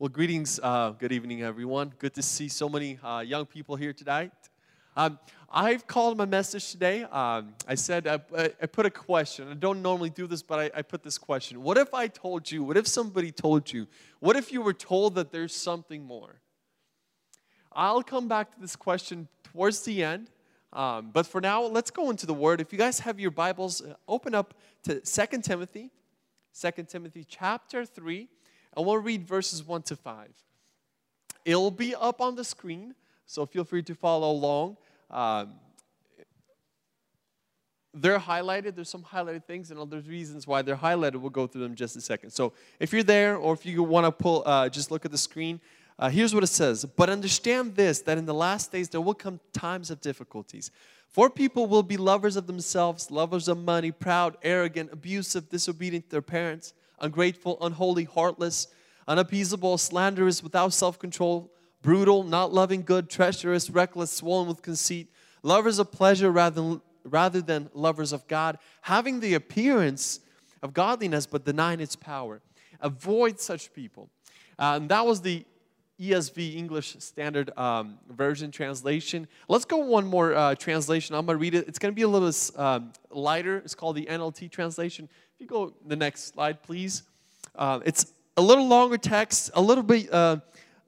Well, greetings. Uh, good evening, everyone. Good to see so many uh, young people here tonight. Um, I've called my message today. Um, I said, I, I, put a question. I don't normally do this, but I, I put this question. What if I told you, what if somebody told you, what if you were told that there's something more? I'll come back to this question towards the end. Um, but for now, let's go into the Word. If you guys have your Bibles, uh, open up to 2 Timothy, 2 Timothy chapter 3 and we'll read verses 1 to 5. It'll be up on the screen, so feel free to follow along. Um, they're highlighted. There's some highlighted things, and other reasons why they're highlighted. We'll go through them just a second. So, if you're there, or if you want to pull, uh, just look at the screen. Uh, here's what it says. But understand this: that in the last days there will come times of difficulties. For people will be lovers of themselves, lovers of money, proud, arrogant, abusive, disobedient to their parents ungrateful, unholy, heartless, unappeasable, slanderous, without self control, brutal, not loving good, treacherous, reckless, swollen with conceit, lovers of pleasure rather than, rather than lovers of God, having the appearance of godliness but denying its power. Avoid such people. Uh, and that was the ESV English Standard um, Version translation. Let's go one more uh, translation. I'm going to read it. It's going to be a little um, lighter. It's called the NLT translation. If you go the next slide, please. Uh, it's a little longer text, a little bit, uh,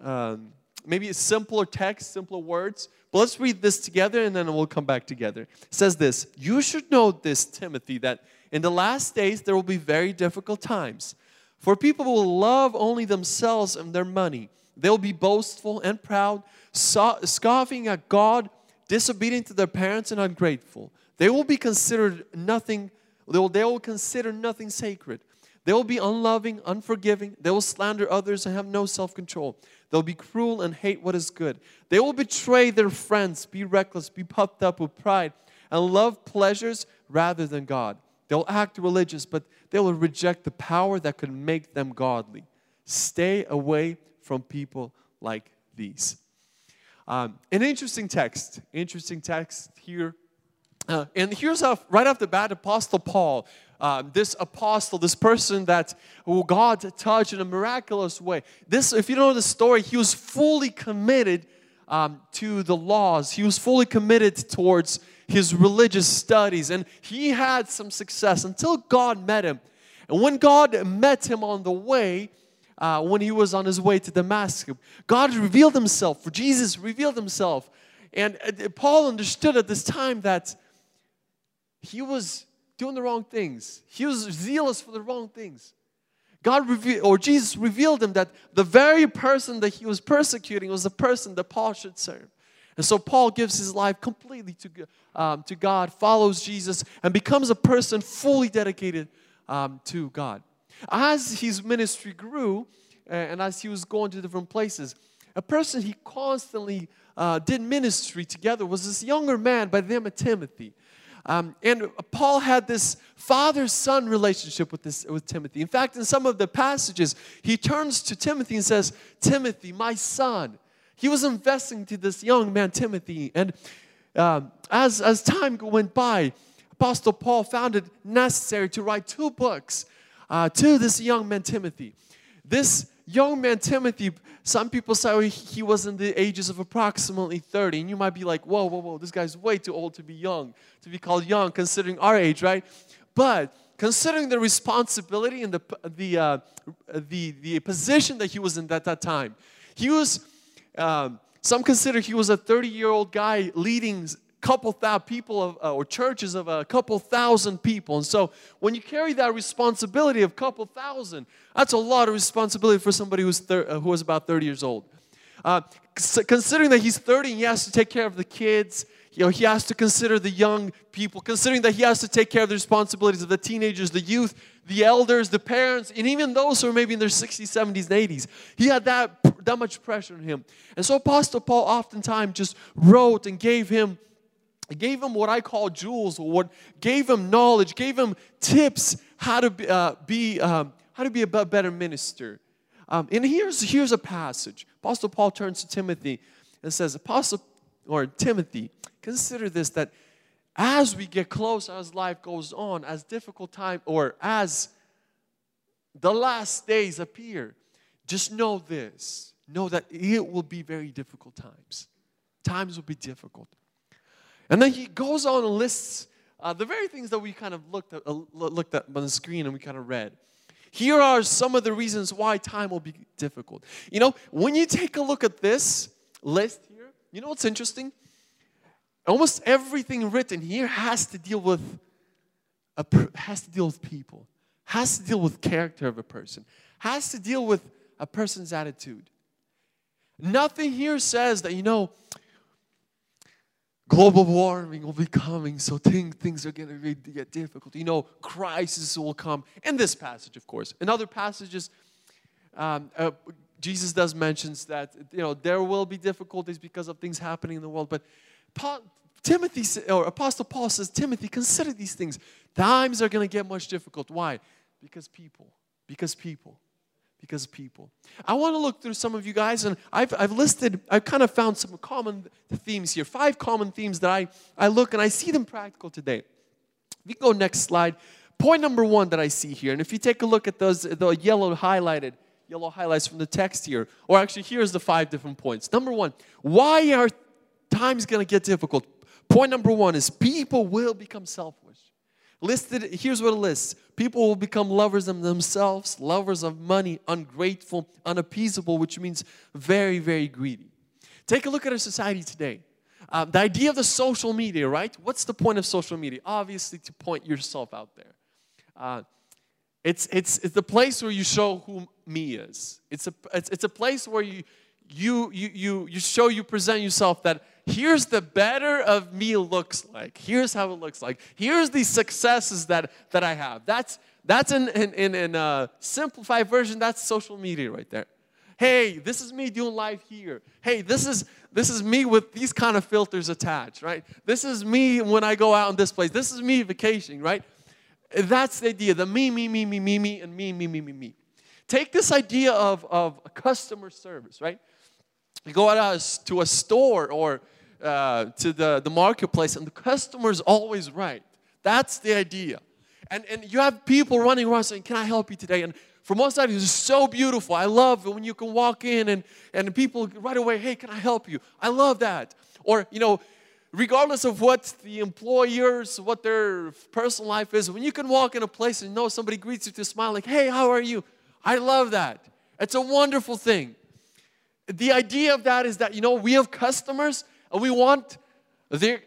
um, maybe a simpler text, simpler words. But let's read this together and then we'll come back together. It says this You should know this, Timothy, that in the last days there will be very difficult times. For people will love only themselves and their money. They'll be boastful and proud, scoffing at God, disobedient to their parents, and ungrateful. They will be considered nothing they will, consider nothing sacred. They will be unloving, unforgiving. They will slander others and have no self control. They'll be cruel and hate what is good. They will betray their friends, be reckless, be puffed up with pride, and love pleasures rather than God. They'll act religious, but they will reject the power that could make them godly. Stay away from people like these. Um, an interesting text, interesting text here uh, and here's a, right off the bat, Apostle Paul, uh, this apostle, this person that God touched in a miraculous way. This, if you know the story, he was fully committed um, to the laws. He was fully committed towards his religious studies, and he had some success until God met him. And when God met him on the way, uh, when he was on his way to Damascus, God revealed himself, Jesus revealed himself. And uh, Paul understood at this time that he was doing the wrong things. He was zealous for the wrong things. God revealed, or Jesus revealed him that the very person that he was persecuting was the person that Paul should serve. And so Paul gives his life completely to, um, to God, follows Jesus, and becomes a person fully dedicated um, to God. As his ministry grew, and as he was going to different places, a person he constantly uh, did ministry together was this younger man by the name of Timothy. Um, and Paul had this father son relationship with, this, with Timothy. In fact, in some of the passages, he turns to Timothy and says, Timothy, my son. He was investing to this young man, Timothy. And um, as, as time went by, Apostle Paul found it necessary to write two books uh, to this young man, Timothy. This young man Timothy, some people say he was in the ages of approximately 30. And you might be like, whoa, whoa, whoa, this guy's way too old to be young, to be called young, considering our age, right? But considering the responsibility and the, the, uh, the, the position that he was in at that time, he was, um, some consider he was a 30 year old guy leading couple thousand people of, uh, or churches of a couple thousand people. And so when you carry that responsibility of couple thousand, that's a lot of responsibility for somebody who's thir- uh, who was about 30 years old. Uh, considering that he's 30 and he has to take care of the kids, you know, he has to consider the young people, considering that he has to take care of the responsibilities of the teenagers, the youth, the elders, the parents, and even those who are maybe in their 60s, 70s, and 80s. He had that, that much pressure on him. And so Apostle Paul oftentimes just wrote and gave him gave him what I call jewels, or what gave him knowledge, gave him tips how to be, uh, be um, how to be a better minister. Um, and here's here's a passage. Apostle Paul turns to Timothy and says, Apostle or Timothy, consider this that as we get close, as life goes on, as difficult time, or as the last days appear, just know this know that it will be very difficult times. Times will be difficult. And then he goes on and lists uh, the very things that we kind of looked at, uh, looked at on the screen and we kind of read. Here are some of the reasons why time will be difficult. You know, when you take a look at this list here, you know what's interesting? Almost everything written here has to deal with a, has to deal with people, has to deal with character of a person, has to deal with a person's attitude. Nothing here says that, you know, global warming will be coming, so things, things are going to get difficult. You know, crisis will come. In this passage, of course. In other passages, um, uh, Jesus does mentions that, you know, there will be difficulties because of things happening in the world. But Timothy, or Apostle Paul says, Timothy, consider these things. Times are going to get much difficult. Why? Because people. Because people because of people. I want to look through some of you guys, and I've, I've listed, I've kind of found some common themes here, five common themes that I, I look and I see them practical today. We go next slide. Point number one that I see here, and if you take a look at those, the yellow highlighted, yellow highlights from the text here, or actually here's the five different points. Number one, why are times going to get difficult? Point number one is people will become selfish. Listed, here's what it lists people will become lovers of themselves, lovers of money, ungrateful, unappeasable, which means very, very greedy. Take a look at our society today. Um, the idea of the social media, right? What's the point of social media? Obviously, to point yourself out there. Uh, it's, it's, it's the place where you show who me is. It's a, it's, it's a place where you, you, you, you, you show, you present yourself that here's the better of me looks like. Here's how it looks like. Here's the successes that, that I have. That's, that's in, in, in, in a simplified version, that's social media right there. Hey, this is me doing life here. Hey, this is this is me with these kind of filters attached, right? This is me when I go out in this place. This is me vacationing, right? That's the idea, the me, me, me, me, me, me, and me, me, me, me, me. Take this idea of, of customer service, right? You go out to a store or uh, to the, the marketplace and the customer is always right. That's the idea. And, and you have people running around saying, Can I help you today? And from one side, it's so beautiful. I love when you can walk in and, and people right away, Hey, can I help you? I love that. Or, you know, regardless of what the employers, what their personal life is, when you can walk in a place and know somebody greets you to smile, like, Hey, how are you? I love that. It's a wonderful thing the idea of that is that, you know, we have customers we want their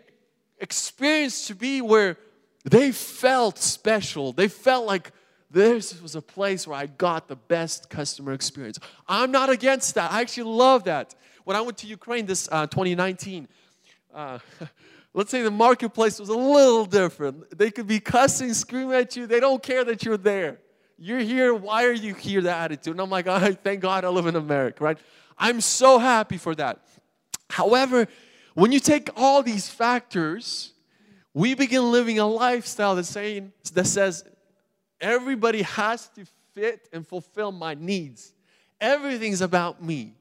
experience to be where they felt special. They felt like this was a place where I got the best customer experience. I'm not against that. I actually love that. When I went to Ukraine this uh, 2019, uh, let's say the marketplace was a little different. They could be cussing, screaming at you. They don't care that you're there. You're here. Why are you here? That attitude. And I'm like, oh, thank God I live in America, right? I'm so happy for that. However, when you take all these factors, we begin living a lifestyle that, saying, that says everybody has to fit and fulfill my needs. Everything's about me.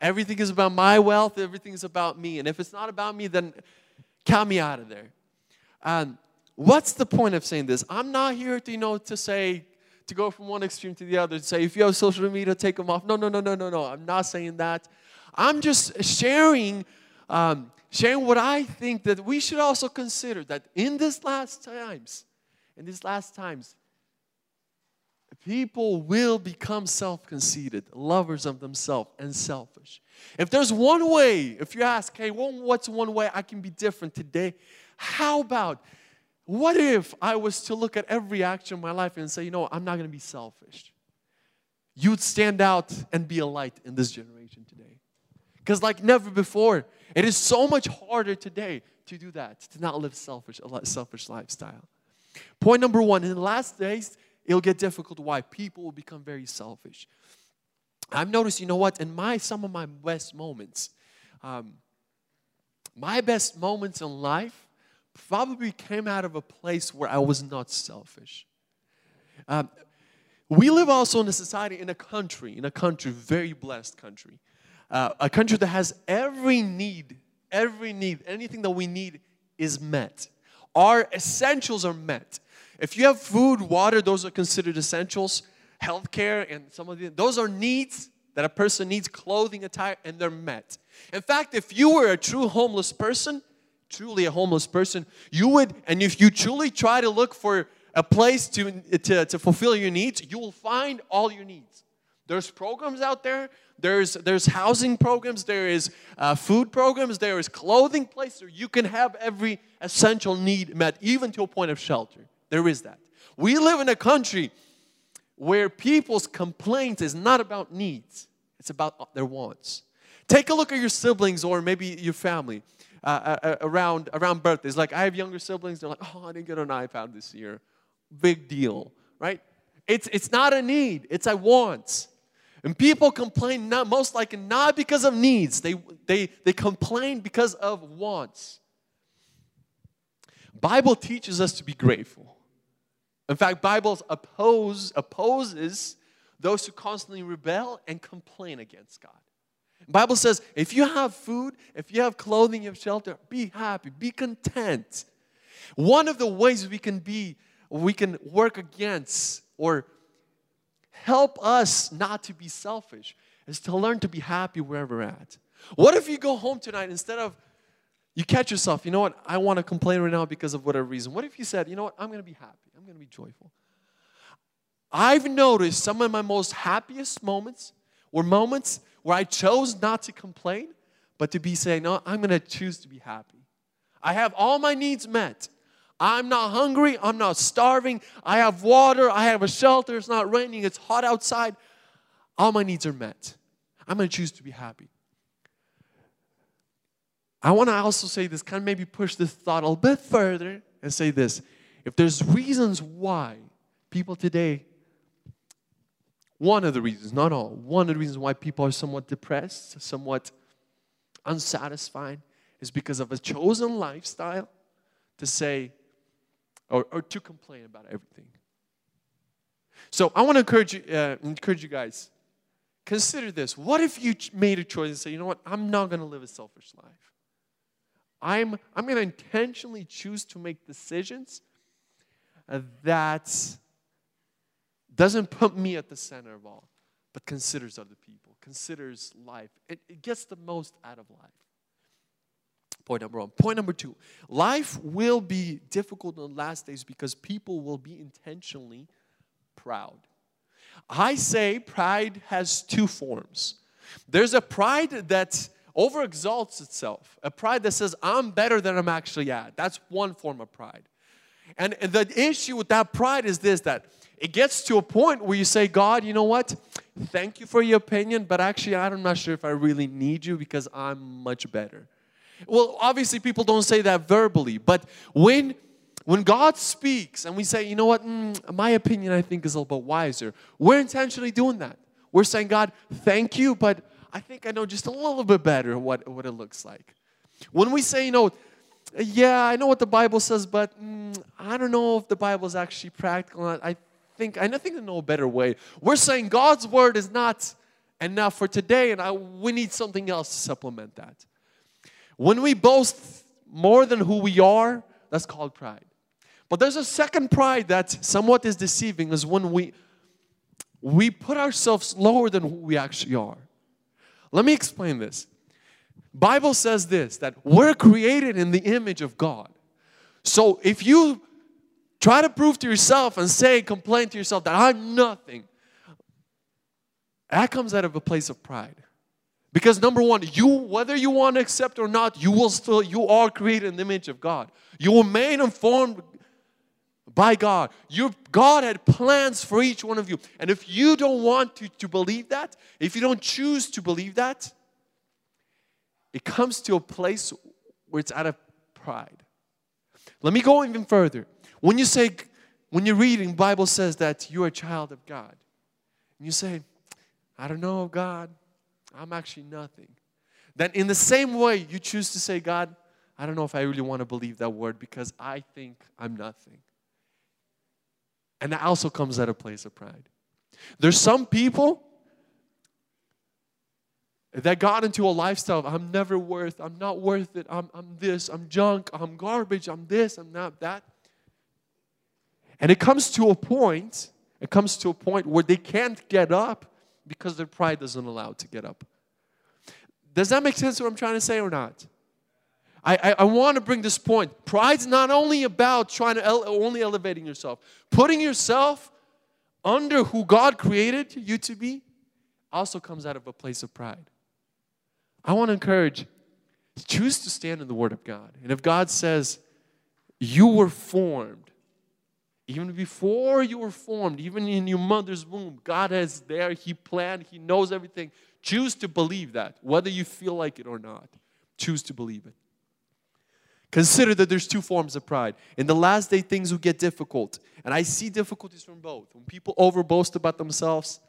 Everything is about my wealth. Everything is about me. And if it's not about me, then count me out of there. And what's the point of saying this? I'm not here to, you know, to say to go from one extreme to the other to say, if you have social media, take them off. No, no, no, no, no, no. I'm not saying that. I'm just sharing, um, sharing what I think that we should also consider that in these last times, in these last times, people will become self-conceited, lovers of themselves, and selfish. If there's one way, if you ask, hey, what's one way I can be different today? How about what if I was to look at every action in my life and say, you know, I'm not going to be selfish? You would stand out and be a light in this generation today. Because, like never before, it is so much harder today to do that, to not live selfish, a selfish lifestyle. Point number one in the last days, it'll get difficult. Why? People will become very selfish. I've noticed, you know what, in my some of my best moments, um, my best moments in life probably came out of a place where I was not selfish. Um, we live also in a society, in a country, in a country, very blessed country, uh, a country that has every need, every need, anything that we need is met. Our essentials are met. If you have food, water, those are considered essentials. healthcare and some of the those are needs that a person needs clothing, attire, and they're met. In fact, if you were a true homeless person, truly a homeless person, you would, and if you truly try to look for a place to, to, to fulfill your needs, you will find all your needs. There's programs out there. There's, there's housing programs. There is uh, food programs. There is clothing places. You can have every essential need met, even to a point of shelter. There is that. We live in a country where people's complaint is not about needs, it's about their wants. Take a look at your siblings or maybe your family uh, uh, uh, around, around birthdays. Like, I have younger siblings, they're like, oh, I didn't get an iPad this year. Big deal, right? It's, it's not a need, it's a want. And people complain not most likely not because of needs, they, they, they complain because of wants. Bible teaches us to be grateful. In fact, Bible oppose, opposes those who constantly rebel and complain against God. Bible says if you have food, if you have clothing, you have shelter, be happy, be content. One of the ways we can be, we can work against or help us not to be selfish is to learn to be happy wherever we're at. What if you go home tonight instead of you catch yourself, you know what, I want to complain right now because of whatever reason. What if you said, you know what, I'm going to be happy, I'm going to be joyful. I've noticed some of my most happiest moments were moments where I chose not to complain, but to be saying, no, I'm going to choose to be happy. I have all my needs met. I'm not hungry. I'm not starving. I have water. I have a shelter. It's not raining. It's hot outside. All my needs are met. I'm going to choose to be happy. I want to also say this, kind of maybe push this thought a little bit further and say this. If there's reasons why people today, one of the reasons, not all, one of the reasons why people are somewhat depressed, somewhat unsatisfied, is because of a chosen lifestyle to say, or, or to complain about everything. So I want to encourage you, uh, encourage you guys. Consider this. What if you made a choice and say, you know what, I'm not going to live a selfish life. I'm, I'm going to intentionally choose to make decisions that doesn't put me at the center of all, but considers other people, considers life. It, it gets the most out of life. Point number one. Point number two life will be difficult in the last days because people will be intentionally proud. I say pride has two forms. There's a pride that overexalts itself, a pride that says, I'm better than I'm actually at. That's one form of pride. And the issue with that pride is this that it gets to a point where you say, God, you know what? Thank you for your opinion, but actually, I'm not sure if I really need you because I'm much better. Well, obviously, people don't say that verbally, but when when God speaks and we say, you know what, mm, my opinion I think is a little bit wiser, we're intentionally doing that. We're saying, God, thank you, but I think I know just a little bit better what, what it looks like. When we say, you know, yeah, I know what the Bible says, but mm, I don't know if the Bible is actually practical. I think I think I know a better way. We're saying God's word is not enough for today, and I, we need something else to supplement that. When we boast more than who we are, that's called pride. But there's a second pride that somewhat is deceiving is when we we put ourselves lower than who we actually are. Let me explain this. Bible says this that we're created in the image of God. So if you try to prove to yourself and say complain to yourself that I'm nothing, that comes out of a place of pride. Because number one, you, whether you want to accept or not, you will still, you are created in the image of God. You were made and formed by God. Your, God had plans for each one of you. And if you don't want to, to believe that, if you don't choose to believe that, it comes to a place where it's out of pride. Let me go even further. When you say, when you're reading, Bible says that you're a child of God. And you say, I don't know, God, I'm actually nothing. Then, in the same way, you choose to say, God, I don't know if I really want to believe that word because I think I'm nothing. And that also comes at a place of pride. There's some people that got into a lifestyle of I'm never worth, I'm not worth it, I'm, I'm this, I'm junk, I'm garbage, I'm this, I'm not that. And it comes to a point It comes to a point where they can't get up because their pride doesn't allow to get up. Does that make sense what I'm trying to say or not? I, I, I want to bring this point. Pride's not only about trying to ele- only elevating yourself, putting yourself under who God created you to be also comes out of a place of pride. I want to encourage choose to stand in the Word of God. And if God says, You were formed, even before you were formed, even in your mother's womb, God is there, He planned, He knows everything. Choose to believe that, whether you feel like it or not. Choose to believe it. Consider that there's two forms of pride. In the last day, things will get difficult. And I see difficulties from both. When people overboast about themselves,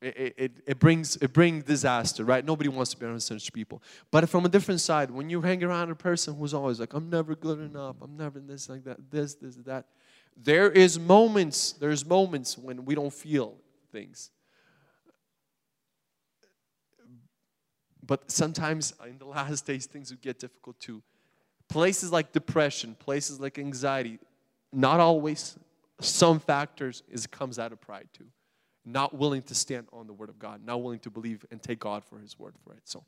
it, it, it, brings, it brings disaster, right? Nobody wants to be around such people. But from a different side, when you hang around a person who's always like, I'm never good enough, I'm never this, like that, this, this, that, there is moments, there's moments when we don't feel things. But sometimes in the last days, things will get difficult too. Places like depression, places like anxiety, not always, some factors is comes out of pride too. Not willing to stand on the word of God, not willing to believe and take God for his word for it. So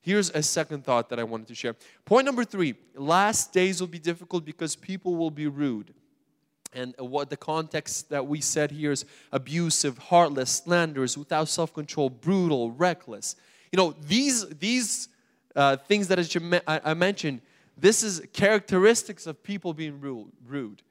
here's a second thought that I wanted to share. Point number three last days will be difficult because people will be rude. And what the context that we said here is abusive, heartless, slanderous, without self control, brutal, reckless. You know, these, these uh, things that I mentioned, this is characteristics of people being rude.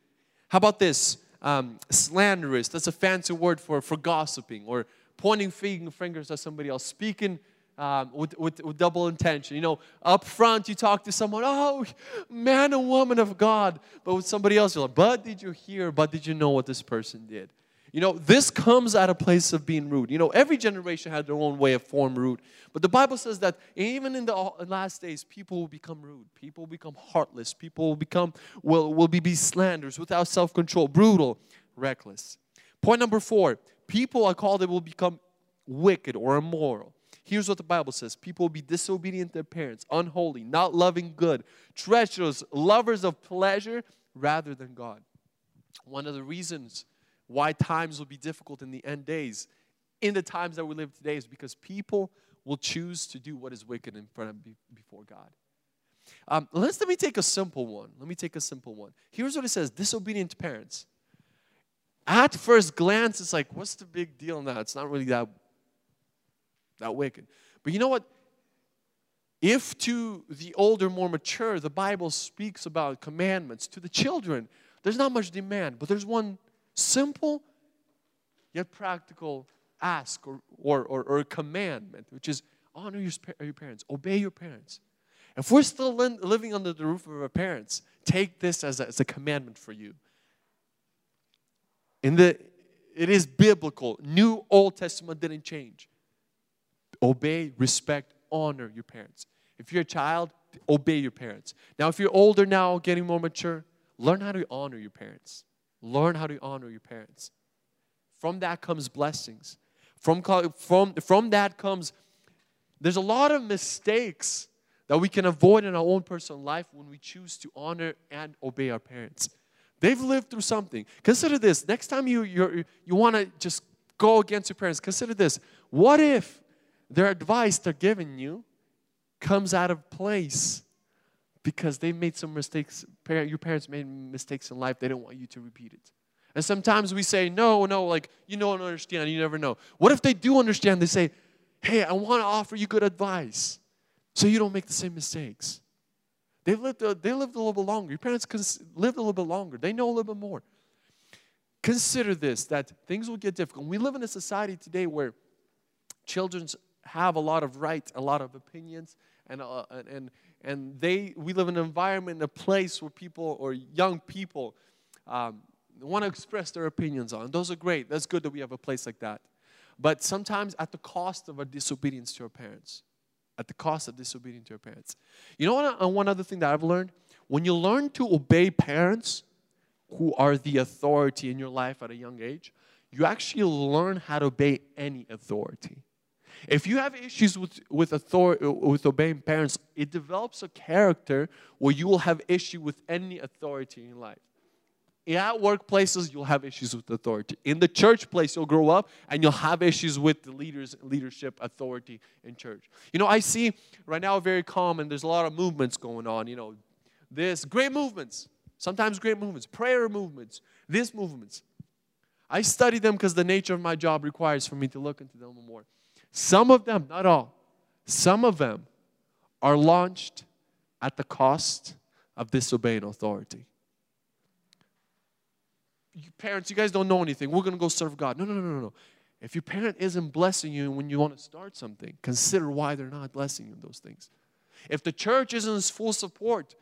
How about this? Um, slanderous, that's a fancy word for, for gossiping or pointing fingers at somebody else, speaking um, with, with, with, double intention. You know, up front, you talk to someone, oh, man and woman of God. But with somebody else, you're like, but did you hear? But did you know what this person did? You know, this comes at a place of being rude. You know, every generation had their own way of form rude. But the Bible says that even in the last days, people will become rude. People will become heartless. People will become, will, will be, be slanders, without self-control, brutal, reckless. Point number four, people are called they will become wicked or immoral. Here's what the Bible says people will be disobedient to their parents, unholy, not loving good, treacherous, lovers of pleasure rather than God. One of the reasons why times will be difficult in the end days, in the times that we live today, is because people will choose to do what is wicked in front of before God. Um, let's let me take a simple one. Let me take a simple one. Here's what it says: disobedient parents. At first glance, it's like, what's the big deal now? It's not really that that wicked. But you know what? If to the older, more mature, the Bible speaks about commandments to the children, there's not much demand, but there's one simple yet practical ask or, or, or, or commandment, which is honor your, your parents, obey your parents. If we're still living under the roof of our parents, take this as a, as a commandment for you. In the, it is biblical. New Old Testament didn't change. Obey, respect, honor your parents. If you're a child, obey your parents. Now, if you're older now, getting more mature, learn how to honor your parents. Learn how to honor your parents. From that comes blessings. From, from, from that comes, there's a lot of mistakes that we can avoid in our own personal life when we choose to honor and obey our parents. They've lived through something. Consider this. Next time you, you you want to just go against your parents, consider this. What if their advice they're giving you comes out of place because they made some mistakes. Your parents made mistakes in life. They don't want you to repeat it. And sometimes we say, no, no, like, you don't understand. You never know. What if they do understand? They say, hey, I want to offer you good advice so you don't make the same mistakes. They've lived a, they lived a little bit longer. Your parents lived a little bit longer. They know a little bit more. Consider this that things will get difficult. We live in a society today where children have a lot of rights, a lot of opinions, and, uh, and, and they, we live in an environment, a place where people or young people um, want to express their opinions on. Those are great. That's good that we have a place like that. But sometimes at the cost of our disobedience to our parents. At the cost of disobedience to our parents. You know what? Uh, one other thing that I've learned? When you learn to obey parents who are the authority in your life at a young age, you actually learn how to obey any authority. If you have issues with, with, authority, with obeying parents, it develops a character where you will have issue with any authority in life. at workplaces, you'll have issues with authority. In the church place, you'll grow up and you'll have issues with the leaders, leadership, authority in church. You know, I see right now very common, there's a lot of movements going on, you know, this great movements, sometimes great movements, prayer movements, these movements. I study them because the nature of my job requires for me to look into them more. Some of them, not all, some of them are launched at the cost of disobeying authority you parents, you guys don't know anything. We're going to go serve God. No, no, no, no, no. If your parent isn't blessing you when you want to start something, consider why they're not blessing you in those things. If the church isn't in full support,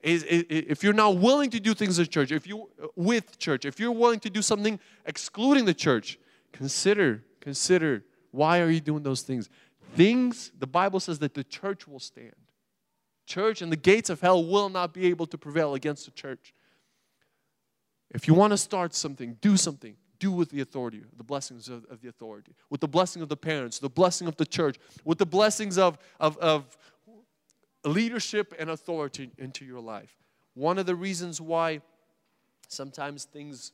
if you're not willing to do things in church, if you with church, if you're willing to do something excluding the church, consider, consider why are you doing those things? Things, the Bible says that the church will stand. Church and the gates of hell will not be able to prevail against the church. If you want to start something, do something. Do with the authority, the blessings of, of the authority, with the blessing of the parents, the blessing of the church, with the blessings of, of, of leadership and authority into your life. One of the reasons why sometimes things,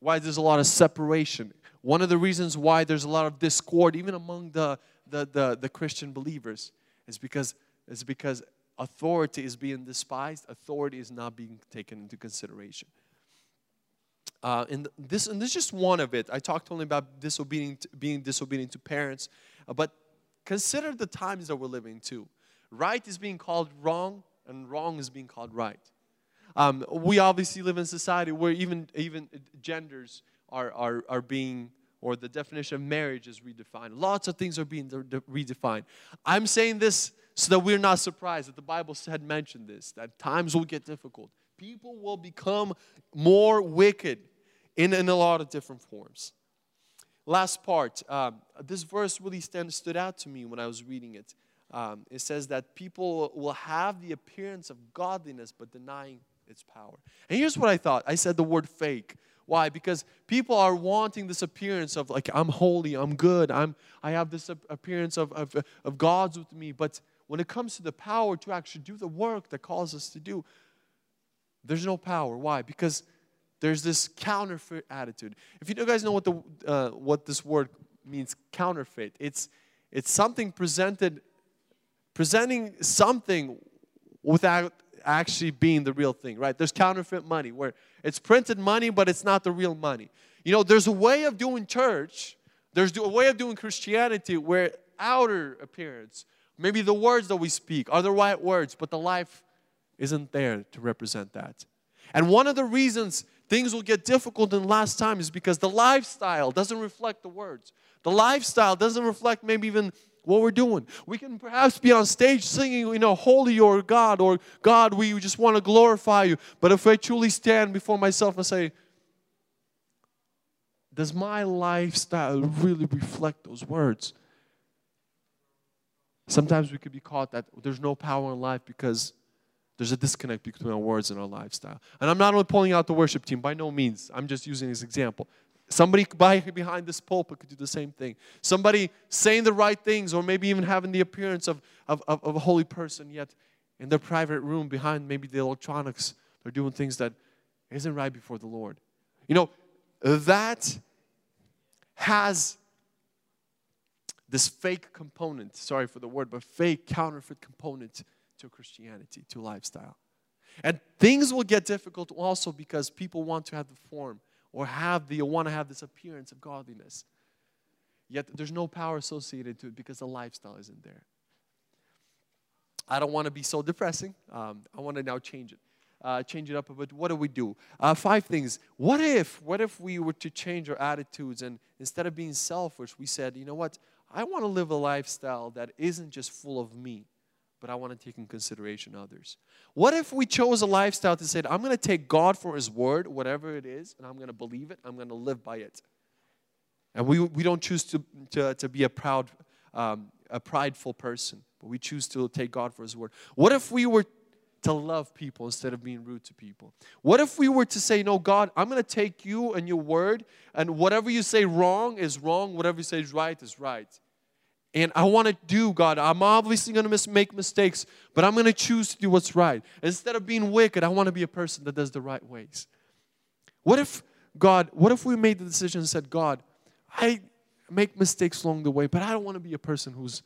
why there's a lot of separation, one of the reasons why there's a lot of discord, even among the, the, the, the Christian believers, is because, is because authority is being despised, authority is not being taken into consideration. Uh, and this and this is just one of it. I talked only about disobedient, being disobedient to parents, uh, but consider the times that we're living too. Right is being called wrong, and wrong is being called right. Um, we obviously live in society where even even genders are are are being or the definition of marriage is redefined. Lots of things are being redefined. I'm saying this so that we're not surprised that the Bible had mentioned this, that times will get difficult. People will become more wicked in, in a lot of different forms. Last part, um, this verse really stand, stood out to me when I was reading it. Um, it says that people will have the appearance of godliness but denying its power. And here's what I thought I said the word fake. Why? Because people are wanting this appearance of like I'm holy, I'm good, I'm I have this appearance of, of, of God's with me, but when it comes to the power to actually do the work that calls us to do, there's no power. Why? Because there's this counterfeit attitude. If you guys know what the uh, what this word means, counterfeit, it's it's something presented, presenting something without actually being the real thing, right? There's counterfeit money where it's printed money, but it's not the real money. You know, there's a way of doing church. There's a way of doing Christianity where outer appearance Maybe the words that we speak are the right words, but the life isn't there to represent that. And one of the reasons things will get difficult in last time is because the lifestyle doesn't reflect the words. The lifestyle doesn't reflect maybe even what we're doing. We can perhaps be on stage singing, you know, holy or God, or God, we just want to glorify you. But if I truly stand before myself and say, does my lifestyle really reflect those words? Sometimes we could be caught that there's no power in life because there's a disconnect between our words and our lifestyle. And I'm not only pulling out the worship team, by no means. I'm just using this example. Somebody behind this pulpit could do the same thing. Somebody saying the right things, or maybe even having the appearance of, of, of, of a holy person, yet in their private room behind maybe the electronics, they're doing things that isn't right before the Lord. You know, that has this fake component, sorry for the word, but fake counterfeit component to Christianity, to lifestyle. And things will get difficult also because people want to have the form or have the want to have this appearance of godliness. Yet there's no power associated to it because the lifestyle isn't there. I don't want to be so depressing. Um, I want to now change it. Uh, change it up a bit. What do we do? Uh, five things. What if, what if we were to change our attitudes and instead of being selfish, we said, you know what? I want to live a lifestyle that isn't just full of me, but I want to take in consideration others. What if we chose a lifestyle to say, I'm going to take God for His word, whatever it is, and I'm going to believe it, I'm going to live by it. And we, we don't choose to, to, to be a proud, um, a prideful person, but we choose to take God for His word. What if we were to love people instead of being rude to people? What if we were to say, No, God, I'm going to take you and your word, and whatever you say wrong is wrong, whatever you say is right is right. And I want to do, God, I'm obviously going to make mistakes, but I'm going to choose to do what's right. Instead of being wicked, I want to be a person that does the right ways. What if, God, what if we made the decision and said, God, I make mistakes along the way, but I don't want to be a person who's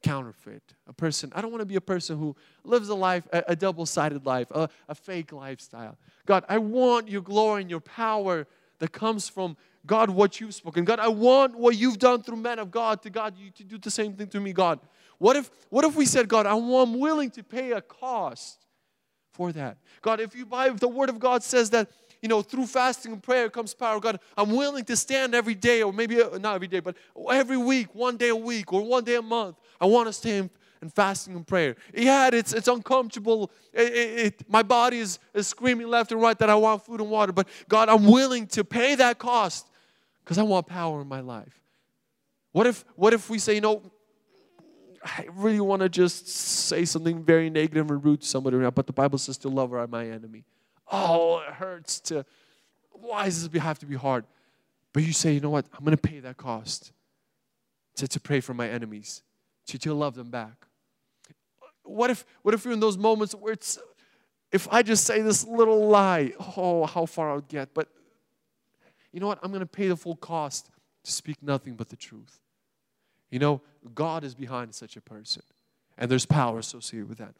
counterfeit. A person, I don't want to be a person who lives a life, a, a double sided life, a, a fake lifestyle. God, I want your glory and your power that comes from God, what you've spoken. God, I want what you've done through men of God to God, you to do the same thing to me, God. What if, what if we said, God, I am willing to pay a cost for that? God, if you buy, if the word of God says that you know, through fasting and prayer comes power. God, I'm willing to stand every day, or maybe uh, not every day, but every week, one day a week, or one day a month. I want to stand and fasting and prayer. Yeah, it's, it's uncomfortable. It, it, it, my body is, is screaming left and right that I want food and water, but God, I'm willing to pay that cost because I want power in my life. What if, what if we say, you know, I really want to just say something very negative and rude to somebody but the Bible says to love are my enemy oh, it hurts to, why does this have to be hard? But you say, you know what? I'm going to pay that cost to, to pray for my enemies, to, to love them back. What if, what if you're in those moments where it's, if I just say this little lie, oh, how far I would get. But you know what? I'm going to pay the full cost to speak nothing but the truth. You know, God is behind such a person, and there's power associated with that.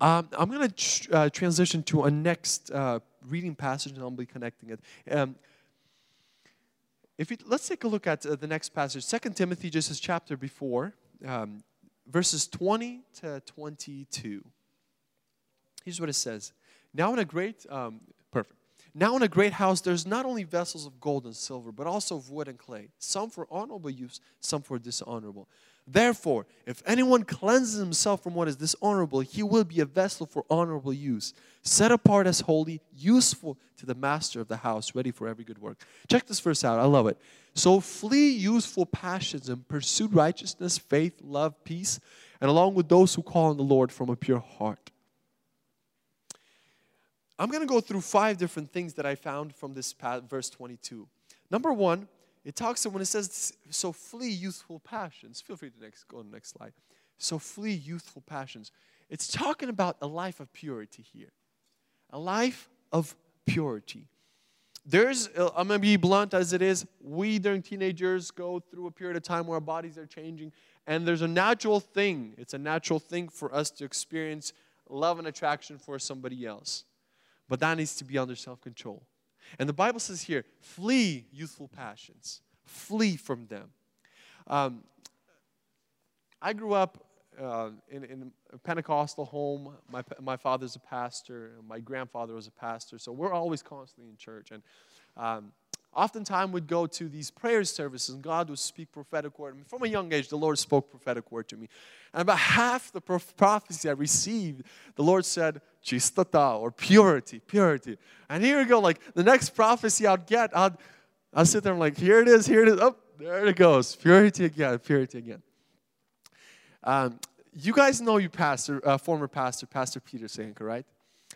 Um, I'm going to tr- uh, transition to a next uh, reading passage, and I'll be connecting it. Um, if you, let's take a look at uh, the next passage, Second Timothy, just as chapter before, um, verses 20 to 22. Here's what it says. Now in a great, um, perfect. Now in a great house, there's not only vessels of gold and silver, but also of wood and clay, some for honorable use, some for dishonorable. Therefore, if anyone cleanses himself from what is dishonorable, he will be a vessel for honorable use, set apart as holy, useful to the master of the house, ready for every good work. Check this verse out. I love it. So flee youthful passions and pursue righteousness, faith, love, peace, and along with those who call on the Lord from a pure heart. I'm going to go through five different things that I found from this verse 22. Number one, it talks when it says, so flee youthful passions. Feel free to next, go on the next slide. So flee youthful passions. It's talking about a life of purity here. A life of purity. There's, uh, I'm to be blunt as it is, we during teenagers go through a period of time where our bodies are changing, and there's a natural thing. It's a natural thing for us to experience love and attraction for somebody else. But that needs to be under self control. And the Bible says here, flee youthful passions, flee from them. Um, I grew up uh, in, in, a Pentecostal home. My, my father's a pastor, my grandfather was a pastor, so we're always constantly in church. And um, oftentimes we'd go to these prayer services and God would speak prophetic word. From a young age, the Lord spoke prophetic word to me. And about half the prophecy I received, the Lord said, chistata, or purity, purity. And here we go, like the next prophecy I'd get, I'd, I'd sit there and like, here it is, here it is, oh, there it goes, purity again, purity again. Um, you guys know you pastor, uh, former pastor, Pastor Peter Sanka, right?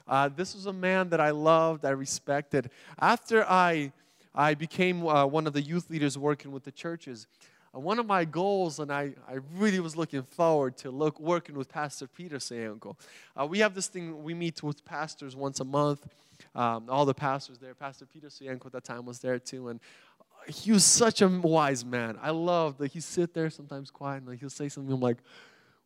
Uh, this was a man that I loved, I respected. After I I became uh, one of the youth leaders working with the churches. Uh, one of my goals, and I, I really was looking forward to look working with Pastor Peter Sayanko. Uh, we have this thing, we meet with pastors once a month. Um, all the pastors there. Pastor Peter Sayanko at that time was there too. And he was such a wise man. I loved that he sit there sometimes quiet and he'll say something. I'm like,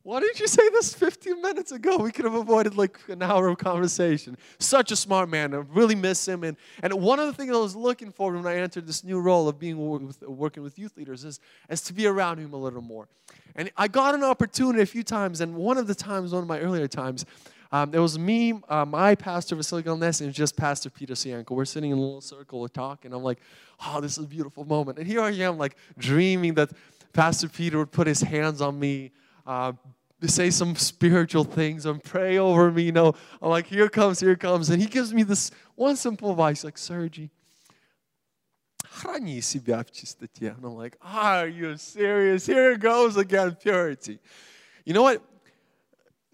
why didn't you say this 15 minutes ago? We could have avoided like an hour of conversation. Such a smart man. I really miss him. And, and one of the things I was looking for when I entered this new role of being with, working with youth leaders is, is to be around him a little more. And I got an opportunity a few times, and one of the times, one of my earlier times, um, it was me, uh, my pastor, Vasily Galnes, and just Pastor Peter Sianko. We're sitting in a little circle, we're talking. I'm like, oh, this is a beautiful moment. And here I am, like, dreaming that Pastor Peter would put his hands on me uh, say some spiritual things and pray over me. You know, I'm like, here comes, here comes. And he gives me this one simple advice, like, Sergi, храни себя в чистоте. And I'm like, are you serious? Here it goes again, purity. You know what?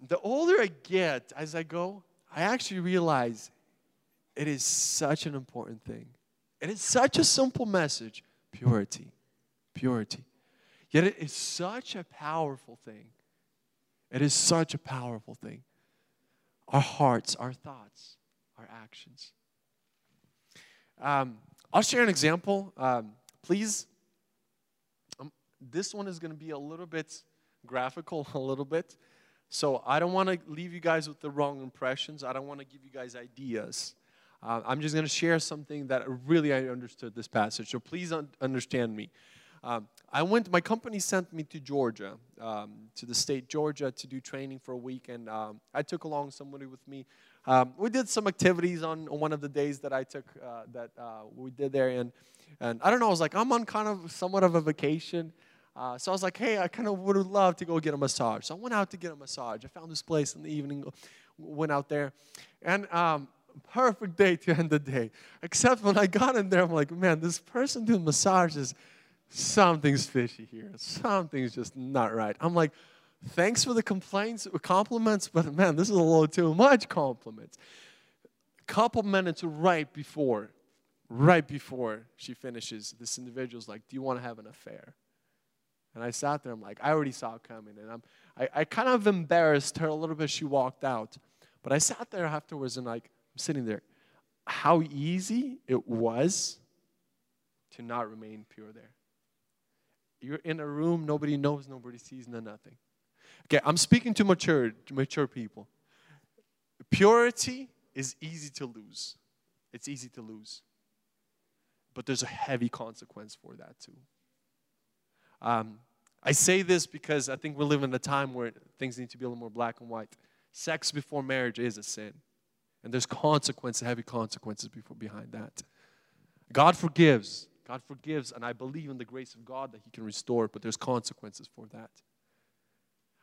The older I get as I go, I actually realize it is such an important thing. It is such a simple message purity. Purity. Yet it is such a powerful thing. It is such a powerful thing. Our hearts, our thoughts, our actions. Um, I'll share an example. Um, please, um, this one is going to be a little bit graphical, a little bit. So I don't want to leave you guys with the wrong impressions. I don't want to give you guys ideas. Uh, I'm just going to share something that really I understood this passage. So please un- understand me. Um, I went. My company sent me to Georgia, um, to the state Georgia, to do training for a week, and um, I took along somebody with me. Um, we did some activities on, on, one of the days that I took uh, that uh, we did there, and and I don't know. I was like, I'm on kind of somewhat of a vacation. Uh, so I was like, hey, I kind of would have loved to go get a massage. So I went out to get a massage. I found this place in the evening, went out there, and um, perfect day to end the day. Except when I got in there, I'm like, man, this person doing massages, something's fishy here. Something's just not right. I'm like, thanks for the complaints, compliments, but man, this is a little too much compliments. A couple minutes right before, right before she finishes, this individual's like, do you want to have an affair? And I sat there, I'm like, I already saw it coming. And I'm, I, I kind of embarrassed her a little bit. She walked out. But I sat there afterwards and like, I'm sitting there. How easy it was to not remain pure there. You're in a room, nobody knows, nobody sees, no nothing. Okay, I'm speaking to mature, mature people. Purity is easy to lose. It's easy to lose. But there's a heavy consequence for that too. Um, I say this because I think we live in a time where things need to be a little more black and white. Sex before marriage is a sin. And there's consequences, heavy consequences before, behind that. God forgives. God forgives, and I believe in the grace of God that He can restore, it, but there's consequences for that.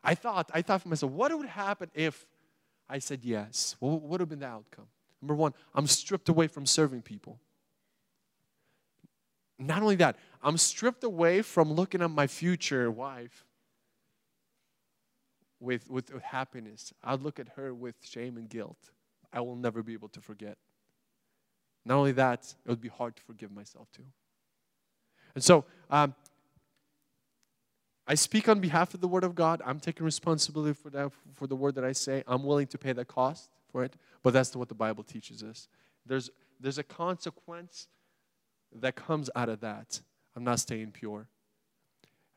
I thought, I thought for myself, what would happen if I said yes? What would have been the outcome? Number one, I'm stripped away from serving people. Not only that, I'm stripped away from looking at my future wife with, with, with happiness. I'd look at her with shame and guilt. I will never be able to forget. Not only that, it would be hard to forgive myself too. And so, um, I speak on behalf of the Word of God. I'm taking responsibility for that, for the word that I say. I'm willing to pay the cost for it, but that's what the Bible teaches us. There's, there's a consequence that comes out of that. I'm not staying pure.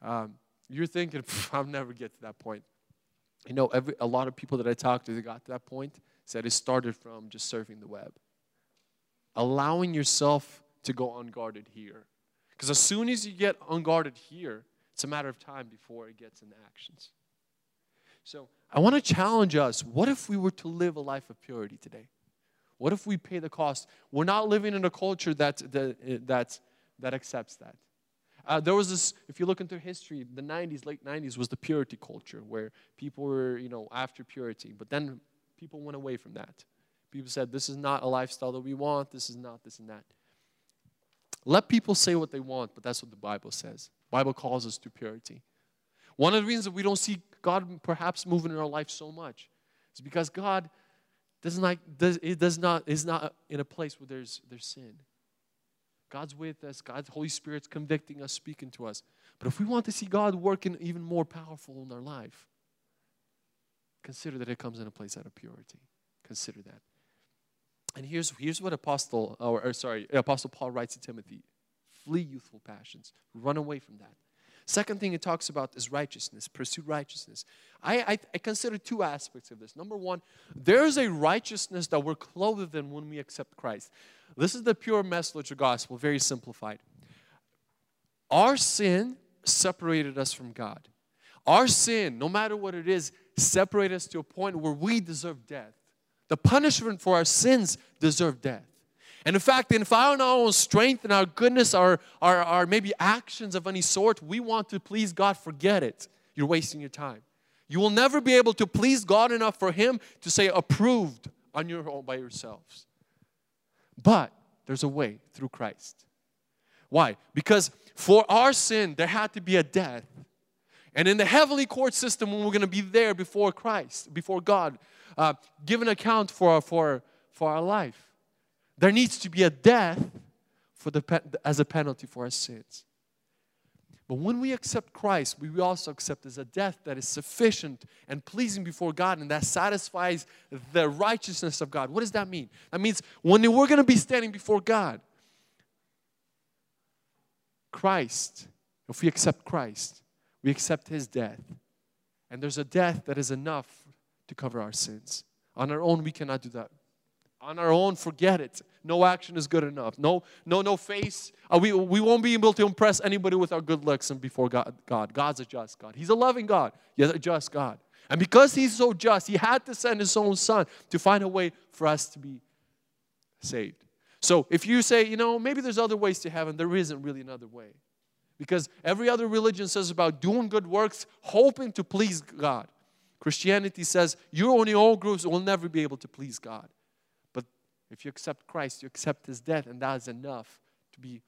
Um, you're thinking, I'll never get to that point. You know, every, a lot of people that I talked to that got to that point said it started from just surfing the web. Allowing yourself to go unguarded here. Because as soon as you get unguarded here, it's a matter of time before it gets into actions. So I want to challenge us what if we were to live a life of purity today? What if we pay the cost? We're not living in a culture that, that, that, that accepts that. Uh, there was this, if you look into history, the 90s, late 90s was the purity culture where people were, you know, after purity. But then people went away from that. People said, this is not a lifestyle that we want, this is not this and that. Let people say what they want, but that's what the Bible says. Bible calls us to purity. One of the reasons that we don't see God perhaps moving in our life so much is because God doesn't like does it does not is not in a place where there's there's sin. God's with us. God's Holy Spirit's convicting us, speaking to us. But if we want to see God working even more powerful in our life, consider that it comes in a place out of purity. Consider that. And here's, here's what Apostle, or, or sorry, Apostle Paul writes to Timothy. Flee youthful passions. Run away from that. Second thing it talks about is righteousness, pursue righteousness. I, I, I, consider two aspects of this. Number one, there's a righteousness that we're clothed in when we accept Christ. This is the pure message of the gospel, very simplified. Our sin separated us from God. Our sin, no matter what it is, separated us to a point where we deserve death. The punishment for our sins deserve death. And in fact, if our own strength and our goodness, our, our, our maybe actions of any sort, we want to please God, forget it. You're wasting your time. You will never be able to please God enough for Him to say approved on your own by yourselves. But there's a way through Christ. Why? Because for our sin, there had to be a death. And in the heavenly court system, when we're going to be there before Christ, before God, uh, give an account for, for, for our life there needs to be a death for the, as a penalty for our sins. But when we accept Christ, we also accept as a death that is sufficient and pleasing before God and that satisfies the righteousness of God. What does that mean? That means when we're going to be standing before God, Christ, if we accept Christ, we accept His death. And there's a death that is enough to cover our sins. On our own, we cannot do that. On our own, forget it. No action is good enough. No, no, no face. Uh, we, we won't be able to impress anybody with our good looks and before God, God. God's a just God. He's a loving God. He's a just God. And because He's so just, He had to send His own Son to find a way for us to be saved. So if you say, you know, maybe there's other ways to heaven, there isn't really another way. Because every other religion says about doing good works, hoping to please God. Christianity says you on your own will never be able to please God. But if you accept Christ, you accept His death, and that is enough to be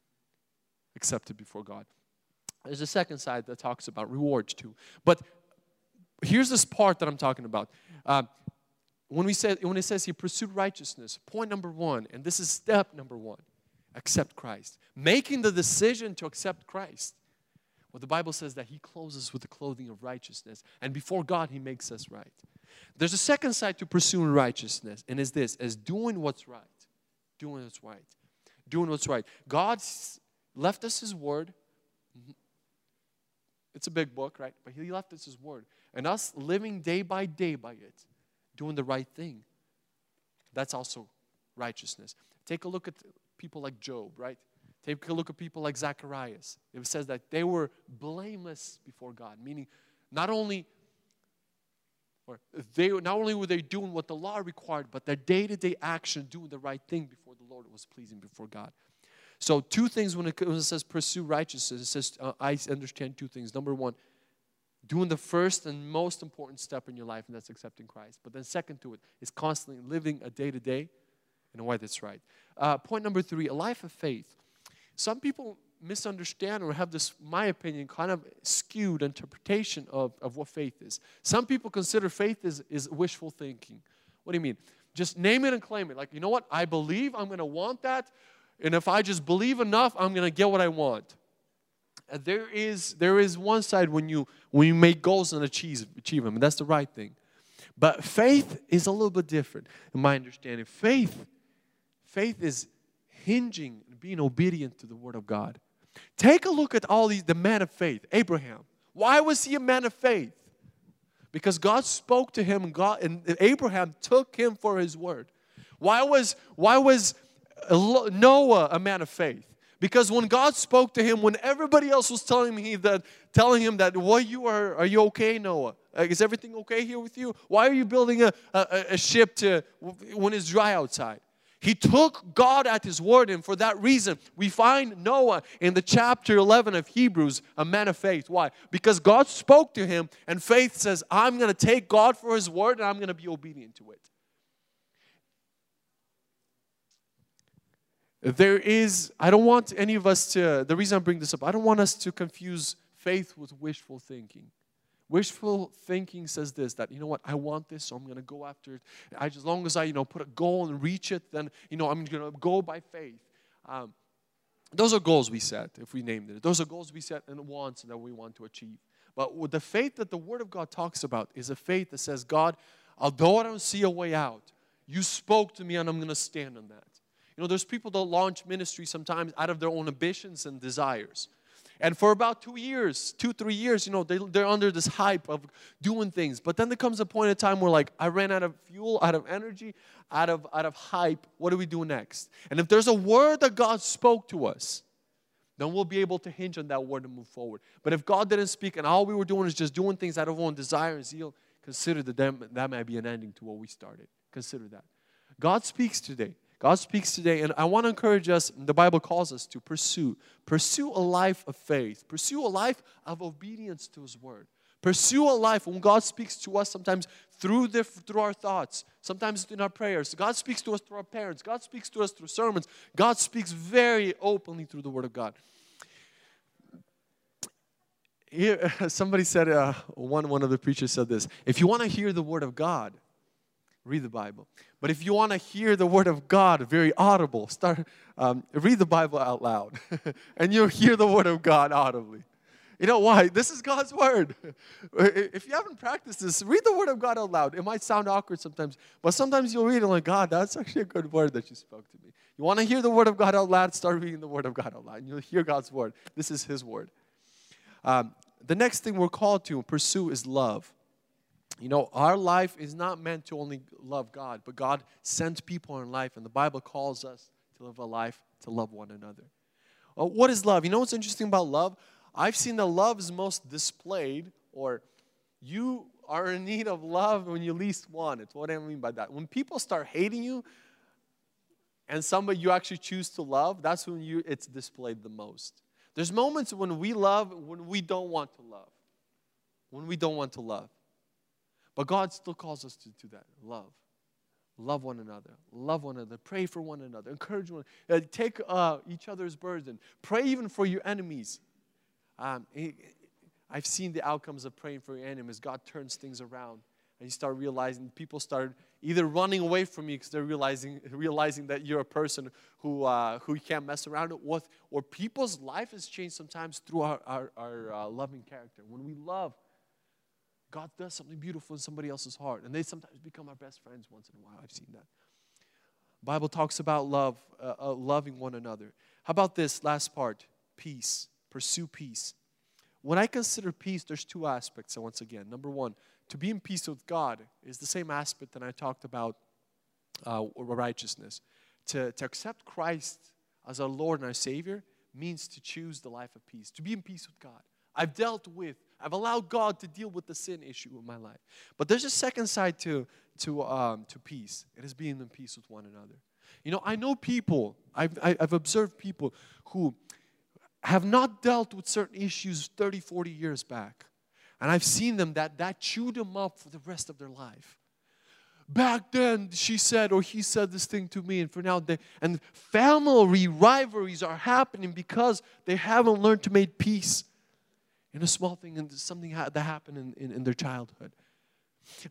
accepted before God. There's a second side that talks about rewards too. But here's this part that I'm talking about. Uh, when, we say, when it says he pursued righteousness, point number one, and this is step number one, accept Christ. Making the decision to accept Christ. Well, the Bible says that he clothes us with the clothing of righteousness, and before God, he makes us right. There's a second side to pursuing righteousness, and is this as doing what's right. Doing what's right. Doing what's right. God left us his word. Mm-hmm. It's a big book, right? But he left us his word. And us living day by day by it doing the right thing. That's also righteousness. Take a look at people like Job, right? Take a look at people like Zacharias. It says that they were blameless before God, meaning not only or they not only were they doing what the law required, but their day-to-day action doing the right thing before the Lord was pleasing before God. So two things when it, when it says pursue righteousness, it says uh, I understand two things. Number one, doing the first and most important step in your life, and that's accepting Christ. But then, second to it, is constantly living a day to day in a way that's right. Uh, point number three a life of faith. Some people misunderstand or have this, my opinion, kind of skewed interpretation of, of what faith is. Some people consider faith is, is wishful thinking. What do you mean? Just name it and claim it. Like, you know what? I believe I'm going to want that. And if I just believe enough, I'm going to get what I want. There is there is one side when you when you make goals and achieve achieve them, and that's the right thing. But faith is a little bit different, in my understanding. Faith, faith is hinging and being obedient to the word of God. Take a look at all these the man of faith, Abraham. Why was he a man of faith? Because God spoke to him and God and Abraham took him for his word. Why was why was Noah a man of faith? Because when God spoke to him, when everybody else was telling me that, telling him that, what you are, are you okay, Noah? is everything okay here with you? Why are you building a, a, a ship to when it's dry outside? He took God at His word, and for that reason, we find Noah in the chapter 11 of Hebrews, a man of faith. Why? Because God spoke to him, and faith says, I'm going to take God for His word and I'm going to be obedient to it. There is, I don't want any of us to, the reason I bring this up, I don't want us to confuse faith with wishful thinking. Wishful thinking says this that, you know what, I want this, so I'm going to go after it. I, as long as I, you know, put a goal and reach it, then, you know, I'm going to go by faith. Um, those are goals we set, if we named it. Those are goals we set and wants that we want to achieve. But with the faith that the Word of God talks about is a faith that says, God, although I don't see a way out, you spoke to me and I'm going to stand on that. You know, there's people that launch ministry sometimes out of their own ambitions and desires. And for about two years, two, three years, you know, they, they're under this hype of doing things. But then there comes a point in time where, like, I ran out of fuel, out of energy, out of, out of hype. What do we do next? And if there's a word that God spoke to us, then we'll be able to hinge on that word and move forward. But if God didn't speak and all we were doing is just doing things out of our own desire and zeal, consider that that might be an ending to what we started. Consider that. God speaks today. God speaks today, and I want to encourage us, the Bible calls us to pursue. Pursue a life of faith. Pursue a life of obedience to His Word. Pursue a life when God speaks to us, sometimes through, the, through our thoughts, sometimes in our prayers. God speaks to us through our parents. God speaks to us through sermons. God speaks very openly through the Word of God. Here, somebody said, uh, one, one of the preachers said this if you want to hear the Word of God, read the Bible. But if you want to hear the Word of God very audible, start um, read the Bible out loud, and you'll hear the Word of God audibly. You know why? This is God's word. If you haven't practiced this, read the word of God out loud. It might sound awkward sometimes, but sometimes you'll read it like, God, that's actually a good word that you spoke to me. You want to hear the word of God out loud? Start reading the word of God out loud, and you'll hear God's word. This is His word. Um, the next thing we're called to pursue is love. You know, our life is not meant to only love God, but God sends people in life, and the Bible calls us to live a life to love one another. Uh, what is love? You know what's interesting about love? I've seen that love is most displayed, or you are in need of love when you least want it. What do I mean by that? When people start hating you, and somebody you actually choose to love, that's when you it's displayed the most. There's moments when we love when we don't want to love. When we don't want to love. But God still calls us to do that. Love. Love one another. Love one another. Pray for one another. Encourage one. Uh, take uh, each other's burden. Pray even for your enemies. Um, I've seen the outcomes of praying for your enemies. God turns things around. And you start realizing, people start either running away from you because they're realizing, realizing that you're a person who, uh, who you can't mess around with, or people's life has changed sometimes through our, our, our uh, loving character. When we love, God does something beautiful in somebody else's heart. And they sometimes become our best friends once in a while. I've seen that. Bible talks about love, uh, uh, loving one another. How about this last part? Peace. Pursue peace. When I consider peace, there's two aspects. Once again, number one, to be in peace with God is the same aspect that I talked about uh, righteousness. To, to accept Christ as our Lord and our Savior means to choose the life of peace, to be in peace with God. I've dealt with I've allowed God to deal with the sin issue in my life. But there's a second side to, to, um, to peace. It is being in peace with one another. You know, I know people, I've, I've observed people who have not dealt with certain issues 30, 40 years back. And I've seen them that that chewed them up for the rest of their life. Back then, she said or he said this thing to me, and for now, they, and family rivalries are happening because they haven't learned to make peace in a small thing and something had that happened in, in, in their childhood.